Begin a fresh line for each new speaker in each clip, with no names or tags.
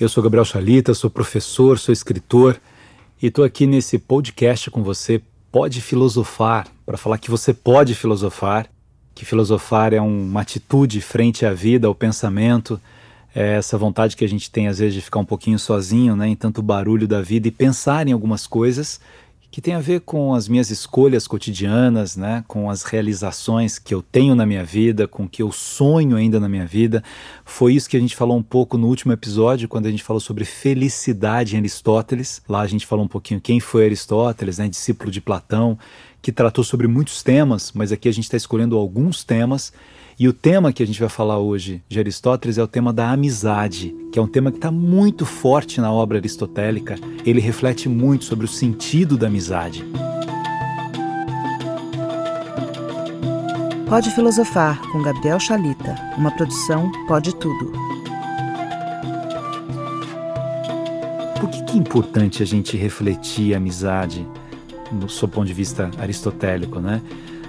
Eu sou Gabriel Chalita, sou professor, sou escritor e estou aqui nesse podcast com você. Pode filosofar, para falar que você pode filosofar, que filosofar é uma atitude frente à vida, ao pensamento, é essa vontade que a gente tem às vezes de ficar um pouquinho sozinho, né, em tanto barulho da vida e pensar em algumas coisas que tem a ver com as minhas escolhas cotidianas, né, com as realizações que eu tenho na minha vida, com o que eu sonho ainda na minha vida. Foi isso que a gente falou um pouco no último episódio, quando a gente falou sobre felicidade em Aristóteles. Lá a gente falou um pouquinho quem foi Aristóteles, né, discípulo de Platão, que tratou sobre muitos temas, mas aqui a gente está escolhendo alguns temas e o tema que a gente vai falar hoje de Aristóteles é o tema da amizade, que é um tema que está muito forte na obra aristotélica. Ele reflete muito sobre o sentido da amizade.
Pode Filosofar, com Gabriel Chalita, uma produção Pode Tudo.
Por que, que é importante a gente refletir a amizade do seu ponto de vista aristotélico, né?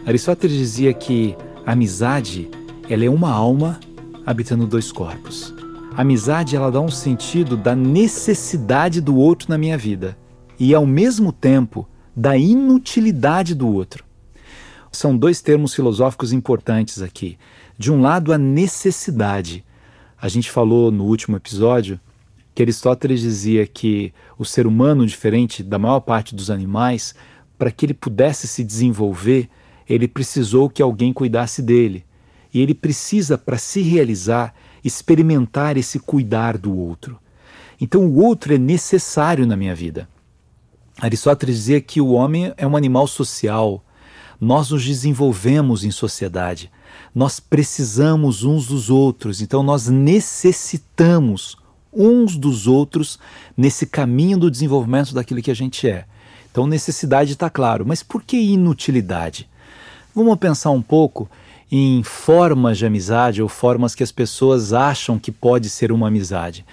Aristóteles dizia que a amizade, ela é uma alma habitando dois corpos. A amizade, ela dá um sentido da necessidade do outro na minha vida e, ao mesmo tempo, da inutilidade do outro. São dois termos filosóficos importantes aqui. De um lado, a necessidade. A gente falou no último episódio que Aristóteles dizia que o ser humano, diferente da maior parte dos animais, para que ele pudesse se desenvolver, ele precisou que alguém cuidasse dele. E ele precisa, para se realizar, experimentar esse cuidar do outro. Então, o outro é necessário na minha vida. Aristóteles dizia que o homem é um animal social. Nós nos desenvolvemos em sociedade. Nós precisamos uns dos outros. Então, nós necessitamos uns dos outros nesse caminho do desenvolvimento daquilo que a gente é. Então, necessidade está claro. Mas por que inutilidade? Vamos pensar um pouco em formas de amizade ou formas que as pessoas acham que pode ser uma amizade.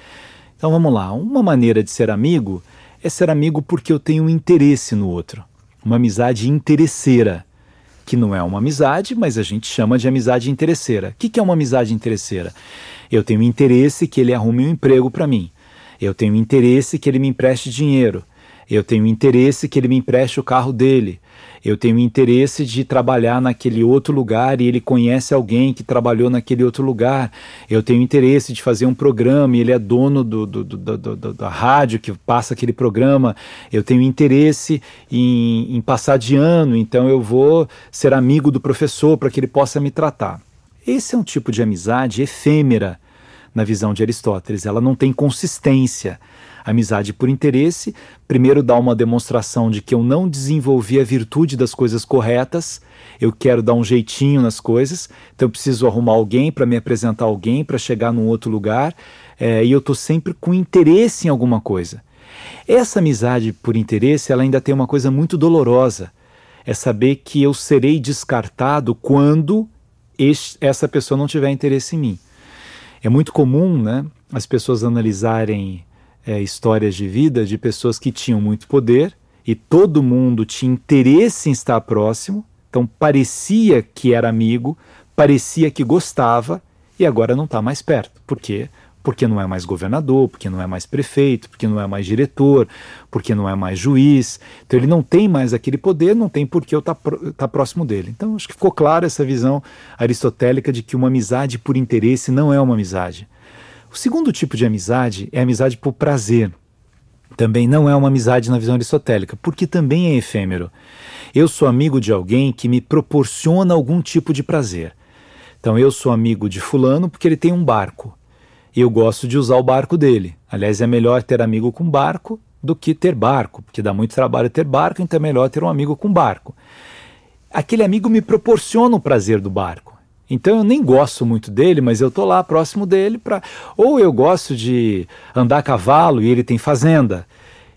Então vamos lá, uma maneira de ser amigo é ser amigo porque eu tenho interesse no outro, uma amizade interesseira, que não é uma amizade, mas a gente chama de amizade interesseira. O que é uma amizade interesseira? Eu tenho interesse que ele arrume um emprego para mim, eu tenho interesse que ele me empreste dinheiro, eu tenho interesse que ele me empreste o carro dele, eu tenho interesse de trabalhar naquele outro lugar e ele conhece alguém que trabalhou naquele outro lugar. Eu tenho interesse de fazer um programa e ele é dono do, do, do, do da rádio que passa aquele programa. Eu tenho interesse em, em passar de ano, então eu vou ser amigo do professor para que ele possa me tratar. Esse é um tipo de amizade efêmera na visão de Aristóteles. Ela não tem consistência Amizade por interesse, primeiro dá uma demonstração de que eu não desenvolvi a virtude das coisas corretas, eu quero dar um jeitinho nas coisas, então eu preciso arrumar alguém para me apresentar alguém, para chegar num outro lugar, é, e eu estou sempre com interesse em alguma coisa. Essa amizade por interesse, ela ainda tem uma coisa muito dolorosa, é saber que eu serei descartado quando este, essa pessoa não tiver interesse em mim. É muito comum, né, as pessoas analisarem é, histórias de vida de pessoas que tinham muito poder e todo mundo tinha interesse em estar próximo, então parecia que era amigo, parecia que gostava e agora não está mais perto. Por quê? Porque não é mais governador, porque não é mais prefeito, porque não é mais diretor, porque não é mais juiz. Então ele não tem mais aquele poder, não tem por que eu estar tá, tá próximo dele. Então acho que ficou clara essa visão aristotélica de que uma amizade por interesse não é uma amizade. O segundo tipo de amizade é amizade por prazer. Também não é uma amizade na visão aristotélica, porque também é efêmero. Eu sou amigo de alguém que me proporciona algum tipo de prazer. Então eu sou amigo de fulano porque ele tem um barco. E eu gosto de usar o barco dele. Aliás, é melhor ter amigo com barco do que ter barco, porque dá muito trabalho ter barco, então é melhor ter um amigo com barco. Aquele amigo me proporciona o prazer do barco. Então eu nem gosto muito dele, mas eu tô lá próximo dele para ou eu gosto de andar a cavalo e ele tem fazenda.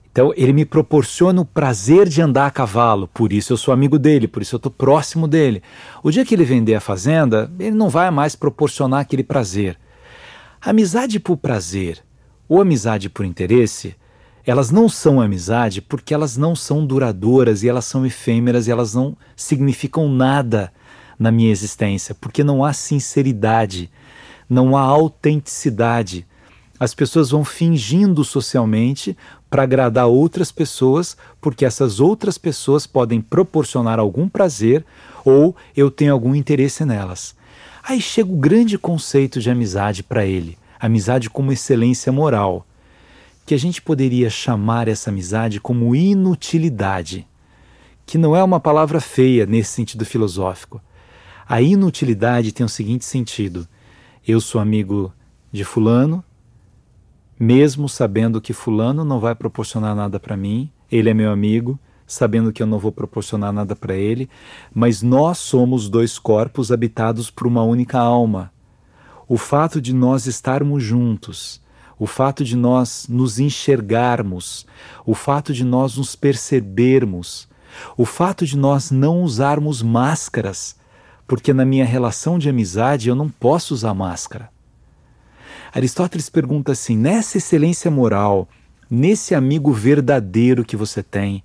Então ele me proporciona o prazer de andar a cavalo, por isso eu sou amigo dele, por isso eu estou próximo dele. O dia que ele vender a fazenda, ele não vai mais proporcionar aquele prazer. Amizade por prazer ou amizade por interesse, elas não são amizade porque elas não são duradouras e elas são efêmeras e elas não significam nada na minha existência, porque não há sinceridade, não há autenticidade. as pessoas vão fingindo socialmente para agradar outras pessoas, porque essas outras pessoas podem proporcionar algum prazer ou eu tenho algum interesse nelas. Aí chega o grande conceito de amizade para ele, amizade como excelência moral, que a gente poderia chamar essa amizade como inutilidade, que não é uma palavra feia nesse sentido filosófico. A inutilidade tem o seguinte sentido: eu sou amigo de Fulano, mesmo sabendo que Fulano não vai proporcionar nada para mim, ele é meu amigo, sabendo que eu não vou proporcionar nada para ele, mas nós somos dois corpos habitados por uma única alma. O fato de nós estarmos juntos, o fato de nós nos enxergarmos, o fato de nós nos percebermos, o fato de nós não usarmos máscaras, porque na minha relação de amizade eu não posso usar máscara. Aristóteles pergunta assim: nessa excelência moral, nesse amigo verdadeiro que você tem,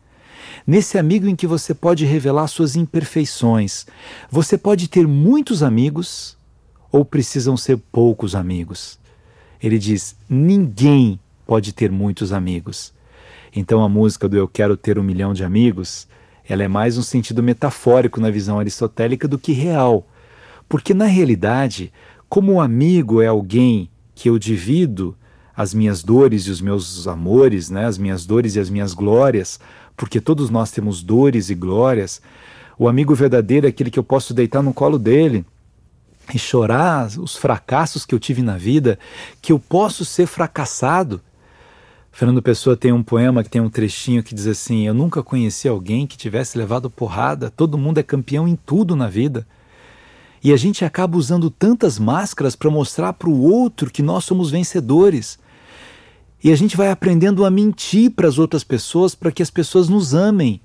nesse amigo em que você pode revelar suas imperfeições, você pode ter muitos amigos ou precisam ser poucos amigos? Ele diz: ninguém pode ter muitos amigos. Então a música do Eu Quero Ter um Milhão de Amigos, ela é mais um sentido metafórico na visão aristotélica do que real. Porque na realidade, como o amigo é alguém que eu divido as minhas dores e os meus amores, né, as minhas dores e as minhas glórias, porque todos nós temos dores e glórias. O amigo verdadeiro é aquele que eu posso deitar no colo dele e chorar os fracassos que eu tive na vida, que eu posso ser fracassado. Fernando Pessoa tem um poema que tem um trechinho que diz assim: Eu nunca conheci alguém que tivesse levado porrada, todo mundo é campeão em tudo na vida. E a gente acaba usando tantas máscaras para mostrar para o outro que nós somos vencedores. E a gente vai aprendendo a mentir para as outras pessoas para que as pessoas nos amem.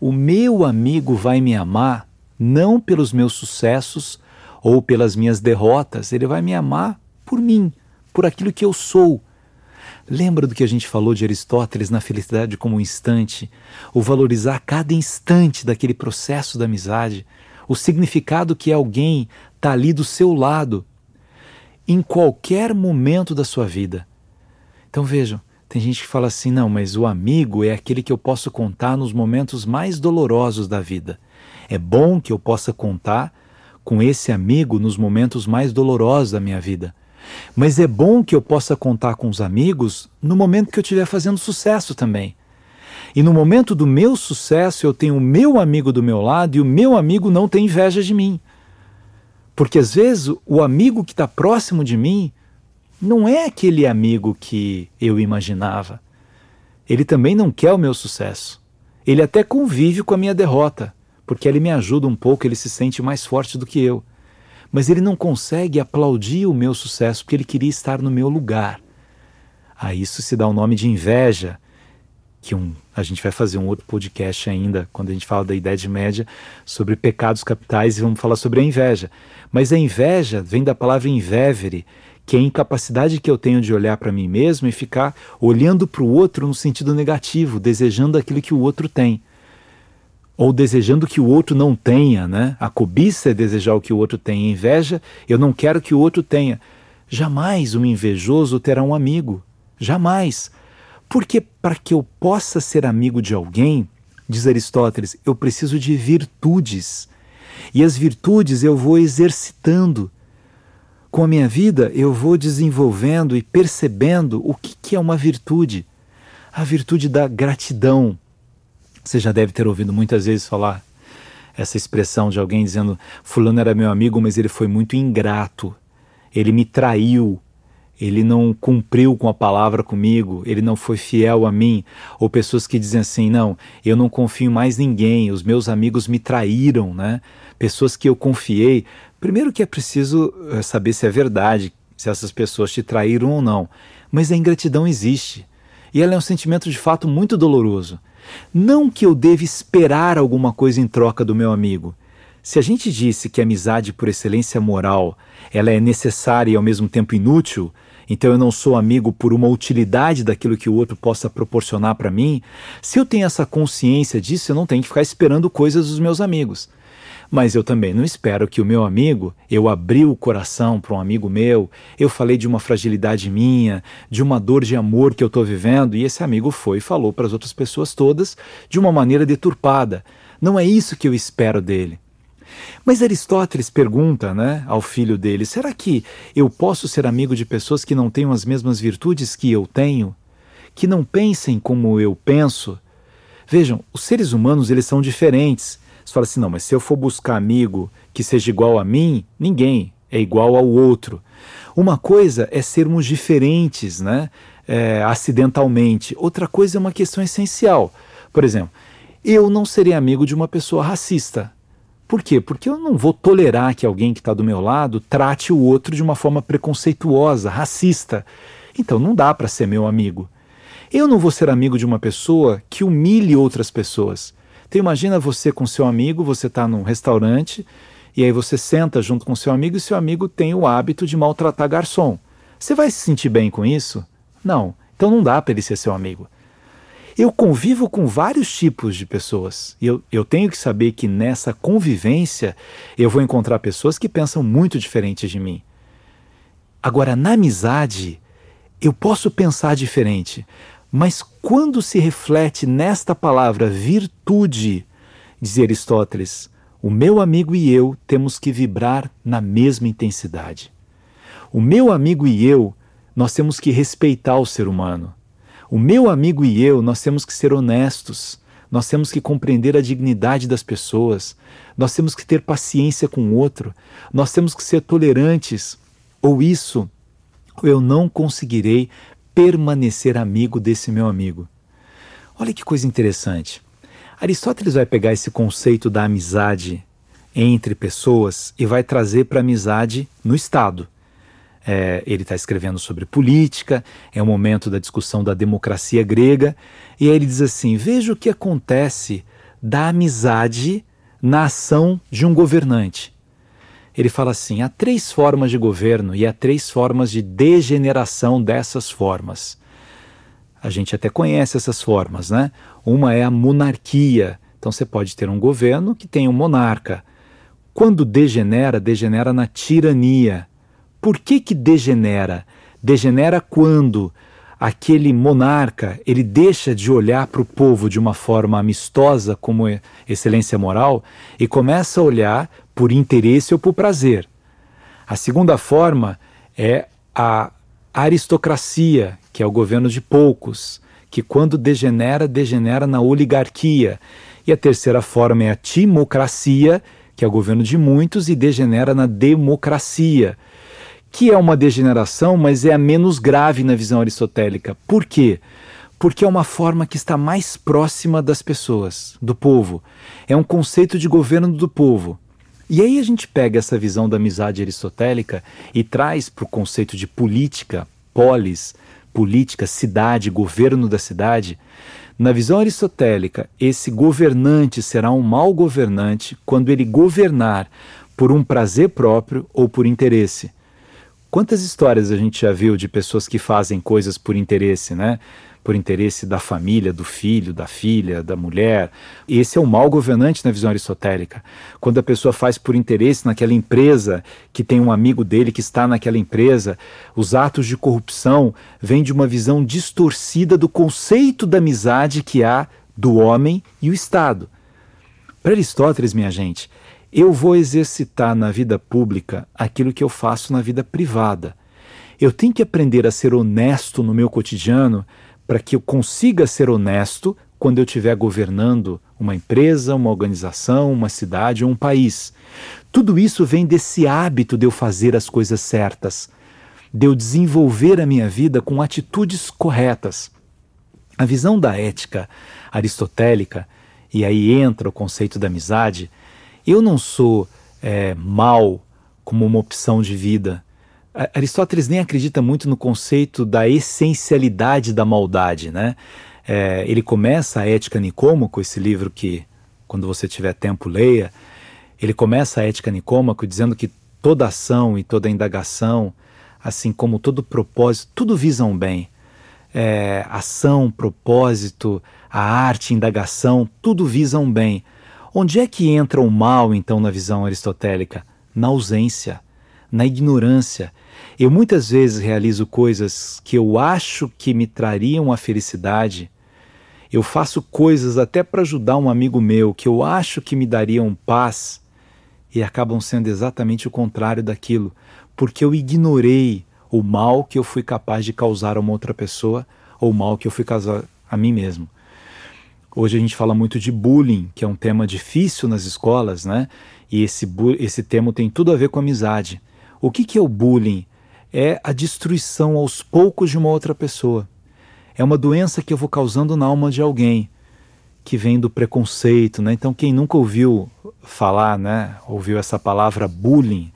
O meu amigo vai me amar não pelos meus sucessos ou pelas minhas derrotas, ele vai me amar por mim, por aquilo que eu sou. Lembra do que a gente falou de Aristóteles na felicidade como um instante? O valorizar cada instante daquele processo da amizade o significado que alguém está ali do seu lado em qualquer momento da sua vida. Então vejam, tem gente que fala assim: não, mas o amigo é aquele que eu posso contar nos momentos mais dolorosos da vida. É bom que eu possa contar com esse amigo nos momentos mais dolorosos da minha vida. Mas é bom que eu possa contar com os amigos no momento que eu estiver fazendo sucesso também. E no momento do meu sucesso, eu tenho o meu amigo do meu lado e o meu amigo não tem inveja de mim. Porque às vezes o amigo que está próximo de mim não é aquele amigo que eu imaginava. Ele também não quer o meu sucesso. Ele até convive com a minha derrota, porque ele me ajuda um pouco, ele se sente mais forte do que eu. Mas ele não consegue aplaudir o meu sucesso porque ele queria estar no meu lugar. A isso se dá o nome de inveja, que um, a gente vai fazer um outro podcast ainda, quando a gente fala da Idade Média, sobre pecados capitais e vamos falar sobre a inveja. Mas a inveja vem da palavra invevere, que é a incapacidade que eu tenho de olhar para mim mesmo e ficar olhando para o outro no sentido negativo, desejando aquilo que o outro tem. Ou desejando que o outro não tenha, né? A cobiça é desejar o que o outro tem. A inveja, eu não quero que o outro tenha. Jamais um invejoso terá um amigo. Jamais porque para que eu possa ser amigo de alguém, diz Aristóteles, eu preciso de virtudes. E as virtudes eu vou exercitando. Com a minha vida, eu vou desenvolvendo e percebendo o que, que é uma virtude. A virtude da gratidão. Você já deve ter ouvido muitas vezes falar essa expressão de alguém dizendo: Fulano era meu amigo, mas ele foi muito ingrato. Ele me traiu, ele não cumpriu com a palavra comigo, ele não foi fiel a mim, ou pessoas que dizem assim: não, eu não confio mais ninguém, os meus amigos me traíram, né? Pessoas que eu confiei. Primeiro que é preciso eh, saber se é verdade, se essas pessoas te traíram ou não, mas a ingratidão existe e ela é um sentimento de fato muito doloroso. Não que eu deva esperar alguma coisa em troca do meu amigo. Se a gente disse que a amizade por excelência moral ela é necessária e ao mesmo tempo inútil, então eu não sou amigo por uma utilidade daquilo que o outro possa proporcionar para mim, se eu tenho essa consciência disso, eu não tenho que ficar esperando coisas dos meus amigos. Mas eu também não espero que o meu amigo, eu abri o coração para um amigo meu, eu falei de uma fragilidade minha, de uma dor de amor que eu estou vivendo, e esse amigo foi e falou para as outras pessoas todas de uma maneira deturpada. Não é isso que eu espero dele. Mas Aristóteles pergunta né, ao filho dele: será que eu posso ser amigo de pessoas que não tenham as mesmas virtudes que eu tenho? Que não pensem como eu penso? Vejam, os seres humanos eles são diferentes. Você fala assim: não, mas se eu for buscar amigo que seja igual a mim, ninguém é igual ao outro. Uma coisa é sermos diferentes, né? É, acidentalmente. Outra coisa é uma questão essencial. Por exemplo, eu não serei amigo de uma pessoa racista. Por quê? Porque eu não vou tolerar que alguém que está do meu lado trate o outro de uma forma preconceituosa, racista. Então não dá para ser meu amigo. Eu não vou ser amigo de uma pessoa que humilhe outras pessoas. Então imagina você com seu amigo, você está num restaurante e aí você senta junto com seu amigo e seu amigo tem o hábito de maltratar garçom. Você vai se sentir bem com isso? Não. Então não dá para ele ser seu amigo. Eu convivo com vários tipos de pessoas e eu, eu tenho que saber que nessa convivência eu vou encontrar pessoas que pensam muito diferentes de mim. Agora, na amizade, eu posso pensar diferente, mas quando se reflete nesta palavra virtude, diz Aristóteles, o meu amigo e eu temos que vibrar na mesma intensidade. O meu amigo e eu, nós temos que respeitar o ser humano. O meu amigo e eu, nós temos que ser honestos, nós temos que compreender a dignidade das pessoas, nós temos que ter paciência com o outro, nós temos que ser tolerantes, ou isso, eu não conseguirei permanecer amigo desse meu amigo. Olha que coisa interessante. Aristóteles vai pegar esse conceito da amizade entre pessoas e vai trazer para a amizade no Estado. É, ele está escrevendo sobre política, é o momento da discussão da democracia grega, e aí ele diz assim: veja o que acontece da amizade na ação de um governante. Ele fala assim: há três formas de governo e há três formas de degeneração dessas formas. A gente até conhece essas formas, né? Uma é a monarquia. Então você pode ter um governo que tem um monarca. Quando degenera, degenera na tirania. Por que que degenera? Degenera quando aquele monarca ele deixa de olhar para o povo de uma forma amistosa como excelência moral e começa a olhar por interesse ou por prazer. A segunda forma é a aristocracia, que é o governo de poucos, que quando degenera, degenera na oligarquia. E a terceira forma é a timocracia, que é o governo de muitos e degenera na democracia que é uma degeneração, mas é a menos grave na visão aristotélica. Por quê? Porque é uma forma que está mais próxima das pessoas, do povo. É um conceito de governo do povo. E aí a gente pega essa visão da amizade aristotélica e traz para o conceito de política, polis, política, cidade, governo da cidade. Na visão aristotélica, esse governante será um mau governante quando ele governar por um prazer próprio ou por interesse. Quantas histórias a gente já viu de pessoas que fazem coisas por interesse, né? Por interesse da família, do filho, da filha, da mulher. Esse é o mal governante na visão aristotélica. Quando a pessoa faz por interesse naquela empresa, que tem um amigo dele que está naquela empresa, os atos de corrupção vêm de uma visão distorcida do conceito da amizade que há do homem e o Estado. Para Aristóteles, minha gente, eu vou exercitar na vida pública aquilo que eu faço na vida privada. Eu tenho que aprender a ser honesto no meu cotidiano para que eu consiga ser honesto quando eu estiver governando uma empresa, uma organização, uma cidade ou um país. Tudo isso vem desse hábito de eu fazer as coisas certas, de eu desenvolver a minha vida com atitudes corretas. A visão da ética aristotélica, e aí entra o conceito da amizade, eu não sou é, mal como uma opção de vida. Aristóteles nem acredita muito no conceito da essencialidade da maldade, né? É, ele começa a Ética Nicômaco, esse livro que, quando você tiver tempo, leia. Ele começa a Ética Nicômaco dizendo que toda ação e toda indagação, assim como todo propósito, tudo visam bem. É, ação, propósito, a arte, indagação, tudo visam bem. Onde é que entra o mal, então, na visão aristotélica? Na ausência, na ignorância. Eu muitas vezes realizo coisas que eu acho que me trariam a felicidade. Eu faço coisas até para ajudar um amigo meu que eu acho que me dariam paz e acabam sendo exatamente o contrário daquilo, porque eu ignorei o mal que eu fui capaz de causar a uma outra pessoa ou o mal que eu fui causar a mim mesmo. Hoje a gente fala muito de bullying, que é um tema difícil nas escolas, né? E esse, esse tema tem tudo a ver com amizade. O que, que é o bullying? É a destruição aos poucos de uma outra pessoa. É uma doença que eu vou causando na alma de alguém, que vem do preconceito, né? Então, quem nunca ouviu falar, né? Ouviu essa palavra bullying,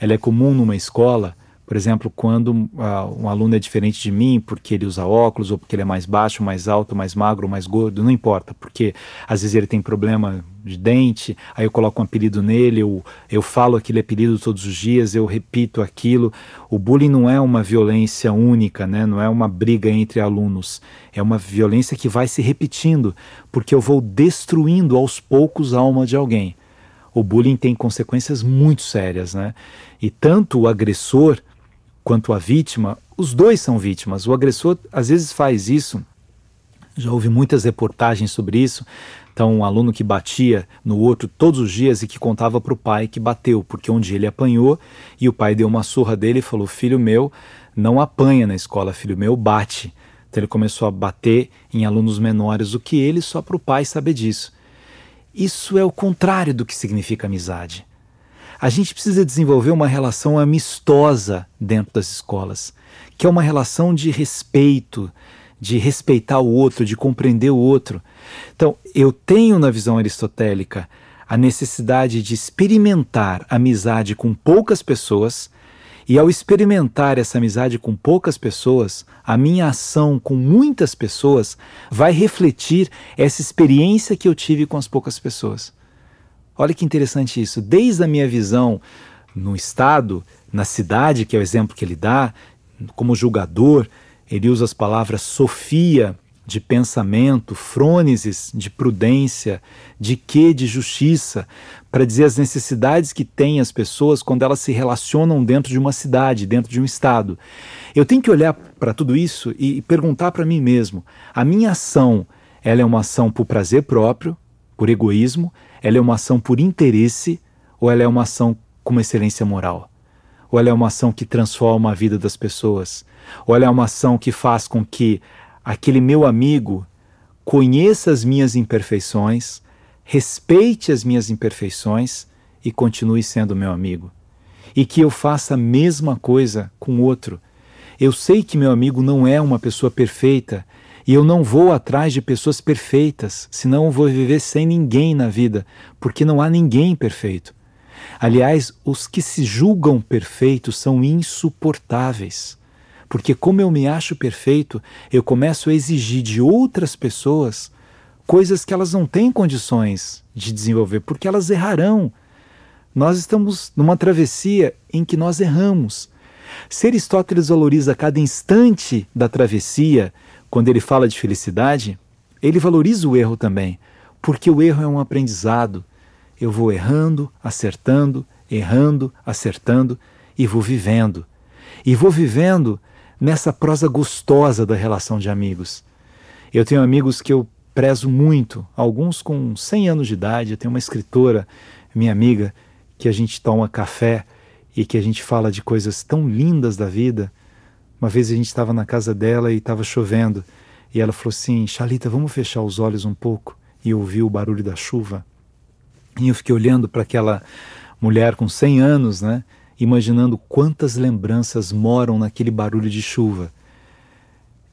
ela é comum numa escola por exemplo, quando uh, um aluno é diferente de mim porque ele usa óculos, ou porque ele é mais baixo, mais alto, mais magro, mais gordo, não importa, porque às vezes ele tem problema de dente, aí eu coloco um apelido nele, eu, eu falo aquele apelido todos os dias, eu repito aquilo. O bullying não é uma violência única, né? não é uma briga entre alunos, é uma violência que vai se repetindo, porque eu vou destruindo aos poucos a alma de alguém. O bullying tem consequências muito sérias, né? E tanto o agressor quanto a vítima, os dois são vítimas. O agressor às vezes faz isso. Já houve muitas reportagens sobre isso. Então, um aluno que batia no outro todos os dias e que contava para o pai que bateu, porque um dia ele apanhou e o pai deu uma surra dele e falou: Filho meu, não apanha na escola, filho meu, bate. Então, ele começou a bater em alunos menores do que ele, só para o pai saber disso. Isso é o contrário do que significa amizade. A gente precisa desenvolver uma relação amistosa dentro das escolas, que é uma relação de respeito, de respeitar o outro, de compreender o outro. Então, eu tenho na visão aristotélica a necessidade de experimentar amizade com poucas pessoas, e ao experimentar essa amizade com poucas pessoas, a minha ação com muitas pessoas vai refletir essa experiência que eu tive com as poucas pessoas. Olha que interessante isso. Desde a minha visão no Estado, na cidade, que é o exemplo que ele dá, como julgador, ele usa as palavras sofia de pensamento, frônesis de prudência, de que de justiça, para dizer as necessidades que têm as pessoas quando elas se relacionam dentro de uma cidade, dentro de um estado. Eu tenho que olhar para tudo isso e perguntar para mim mesmo: a minha ação, ela é uma ação por prazer próprio, por egoísmo, ela é uma ação por interesse ou ela é uma ação com uma excelência moral? Ou ela é uma ação que transforma a vida das pessoas? Ou ela é uma ação que faz com que aquele meu amigo conheça as minhas imperfeições, respeite as minhas imperfeições e continue sendo meu amigo? E que eu faça a mesma coisa com outro. Eu sei que meu amigo não é uma pessoa perfeita e eu não vou atrás de pessoas perfeitas, senão eu vou viver sem ninguém na vida, porque não há ninguém perfeito. Aliás, os que se julgam perfeitos são insuportáveis. Porque, como eu me acho perfeito, eu começo a exigir de outras pessoas coisas que elas não têm condições de desenvolver, porque elas errarão. Nós estamos numa travessia em que nós erramos. Se Aristóteles valoriza cada instante da travessia, quando ele fala de felicidade, ele valoriza o erro também, porque o erro é um aprendizado. Eu vou errando, acertando, errando, acertando e vou vivendo. E vou vivendo nessa prosa gostosa da relação de amigos. Eu tenho amigos que eu prezo muito, alguns com 100 anos de idade. Eu tenho uma escritora, minha amiga, que a gente toma café e que a gente fala de coisas tão lindas da vida. Uma vez a gente estava na casa dela e estava chovendo. E ela falou assim: Chalita, vamos fechar os olhos um pouco e ouvir o barulho da chuva. E eu fiquei olhando para aquela mulher com 100 anos, né? Imaginando quantas lembranças moram naquele barulho de chuva.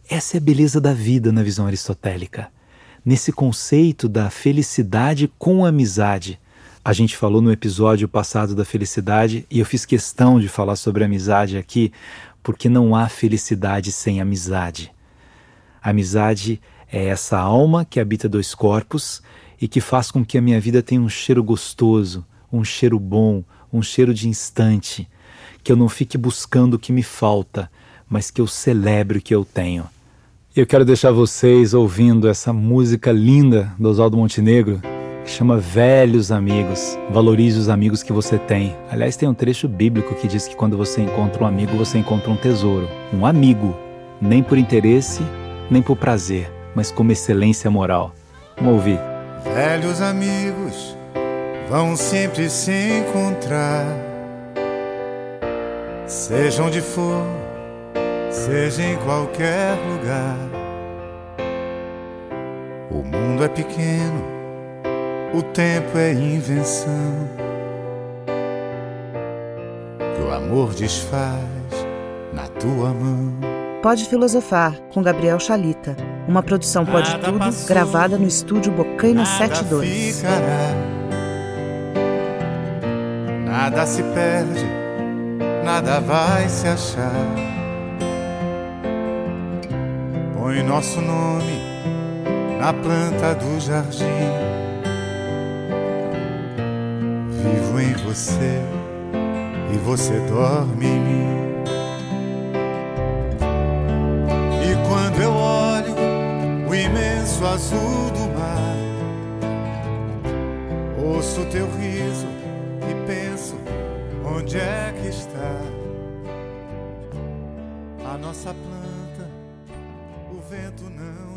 Essa é a beleza da vida na visão aristotélica. Nesse conceito da felicidade com amizade. A gente falou no episódio passado da felicidade e eu fiz questão de falar sobre amizade aqui, porque não há felicidade sem amizade. A amizade é essa alma que habita dois corpos e que faz com que a minha vida tenha um cheiro gostoso, um cheiro bom, um cheiro de instante, que eu não fique buscando o que me falta, mas que eu celebre o que eu tenho. Eu quero deixar vocês ouvindo essa música linda do Oswaldo Montenegro, que chama Velhos Amigos. Valorize os amigos que você tem. Aliás, tem um trecho bíblico que diz que quando você encontra um amigo, você encontra um tesouro. Um amigo, nem por interesse, nem por prazer, mas como excelência moral. Vamos ouvir.
Velhos amigos vão sempre se encontrar, seja onde for, seja em qualquer lugar. O mundo é pequeno, o tempo é invenção que o amor desfaz na tua mão.
Pode Filosofar, com Gabriel Chalita. Uma produção Pode Nada Tudo, passou, gravada no estúdio Bocaina 72. Ficará,
nada se perde, nada vai se achar. Põe nosso nome na planta do jardim. Vivo em você e você dorme em mim. azul do mar. Ouço teu riso e penso: onde é que está a nossa planta? O vento não.